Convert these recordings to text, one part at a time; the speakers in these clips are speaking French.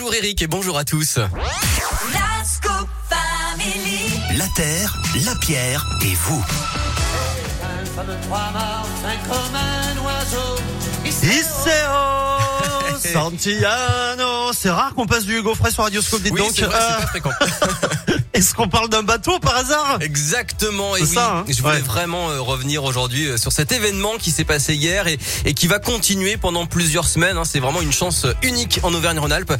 Bonjour Eric et bonjour à tous. La Scoop Family. La terre, la pierre et vous. Iseo Santillano C'est rare qu'on passe du Hugo Frey sur Radioscope, dites Oui, donc. c'est vrai, Euh, pas fréquent. Est-ce qu'on parle d'un bateau par hasard? Exactement. Et oui, ça, hein je voulais Ouais. vraiment euh, revenir aujourd'hui euh, sur cet événement qui s'est passé hier et, et qui va continuer pendant plusieurs semaines. hein. C'est vraiment une chance euh, unique en Auvergne-Rhône-Alpes.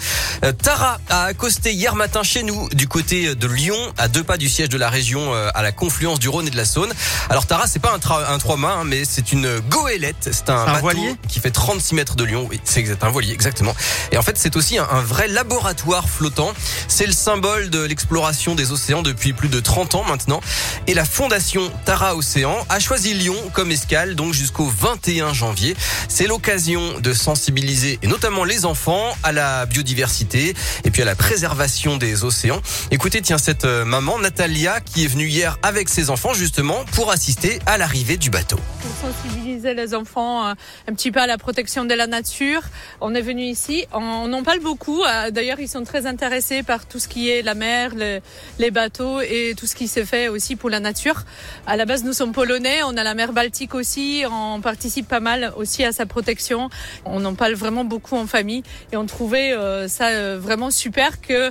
Tara a accosté hier matin chez nous du côté de Lyon, à deux pas du siège de la région, à la confluence du Rhône et de la Saône. Alors Tara, c'est pas un, un trois-mâts, hein, mais c'est une goélette. C'est un, Un bateau voilier? qui fait 36 mètres de Lyon. Oui, c'est un voilier, exactement. Et en fait, c'est aussi un, un vrai laboratoire flottant. C'est le symbole de l'exploration des océans depuis plus de 30 ans maintenant. Et la fondation Tara Océan a choisi Lyon comme escale, donc jusqu'au 21 janvier. C'est l'occasion de sensibiliser, et notamment les enfants, à la biodiversité et puis à la préservation des océans. Écoutez, tiens, cette euh, maman, Natalia, qui est venue hier avec ses enfants, justement, pour assister à l'arrivée du bateau. pour sensibiliser les enfants euh, un petit peu à la protection de la nature. On est venu ici, on, on en parle beaucoup. euh, D'ailleurs, ils sont très intéressés par tout ce qui est la mer, le- les bateaux et tout ce qui se fait aussi pour la nature. À la base, nous sommes polonais, on a la mer Baltique aussi, on participe pas mal aussi à sa protection. On en parle vraiment beaucoup en famille et on trouvait euh, ça euh, vraiment super que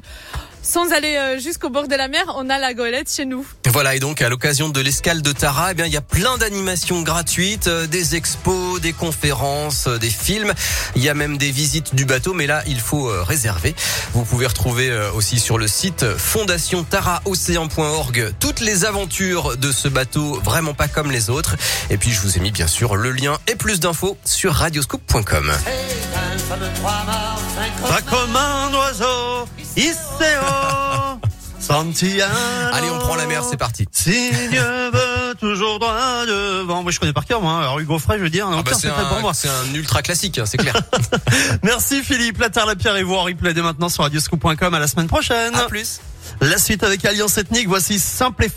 sans aller euh, jusqu'au bord de la mer, on a la goélette chez nous. Voilà, et donc à l'occasion de l'escale de Tara, eh bien il y a plein d'animations gratuites, euh, des expos, des conférences, euh, des films. Il y a même des visites du bateau, mais là il faut euh, réserver. Vous pouvez retrouver aussi sur le site fondationtaraocéan.org toutes les aventures de ce bateau, vraiment pas comme les autres. Et puis je vous ai mis bien sûr le lien et plus d'infos sur radioscoop.com. Pas comme un oiseau Iseo Santillano Allez, on prend la mer, c'est parti. Si Dieu veut toujours droit devant. Moi, je connais par cœur, moi. Alors, Hugo Frey, je veux dire, Ah bah, c'est secret pour moi. un, c'est un ultra classique, hein, c'est clair. Merci Philippe, la terre, la pierre et vous en replay dès maintenant sur radioscoop.com. À la semaine prochaine. à plus. La suite avec Alliance Ethnique. Voici Simple et Fun.